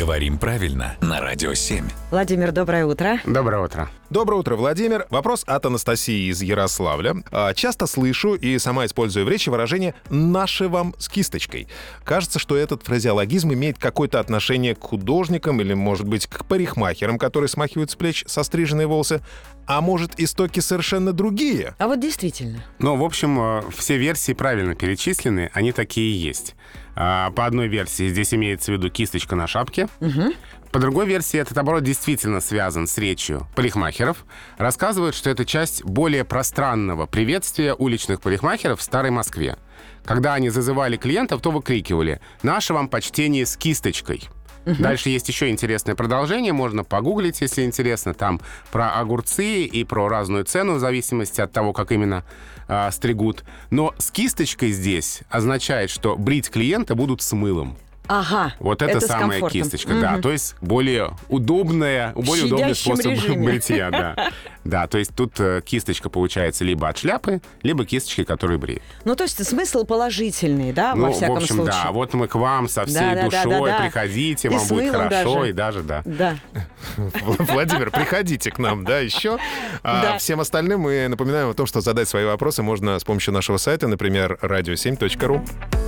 Говорим правильно на Радио 7. Владимир, доброе утро. Доброе утро. Доброе утро, Владимир. Вопрос от Анастасии из Ярославля. А, Часто слышу и сама использую в речи выражение «наше вам с кисточкой». Кажется, что этот фразеологизм имеет какое-то отношение к художникам или, может быть, к парикмахерам, которые смахивают с плеч состриженные волосы. А может, истоки совершенно другие? А вот действительно. Ну, в общем, э, все версии правильно перечислены, они такие и есть. А, По одной версии здесь имеется в виду кисточка на шапке. По другой версии этот оборот действительно связан с речью парикмахеров. Рассказывают, что это часть более пространного приветствия уличных парикмахеров в Старой Москве. Когда они зазывали клиентов, то выкрикивали «Наше вам почтение с кисточкой». Дальше есть еще интересное продолжение, можно погуглить, если интересно. Там про огурцы и про разную цену, в зависимости от того, как именно а, стригут. Но с кисточкой здесь означает, что брить клиента будут с мылом. Ага. Вот это, с самая кисточка, да. Мгм. То есть более удобная, более удобный способ режиме. бритья, да. Да, то есть тут э, кисточка получается либо от шляпы, либо кисточки, которые бреют. Ну, то есть смысл положительный, да, Ну, во всяком в общем, случае. да, вот мы к вам со всей Да, да, да, душой, да, да. приходите, И вам будет хорошо, даже. и даже, да. Да. Владимир, приходите к нам, да, еще. А Да. Всем остальным мы напоминаем о том, что задать свои вопросы можно с помощью нашего сайта, например, radio7.ru.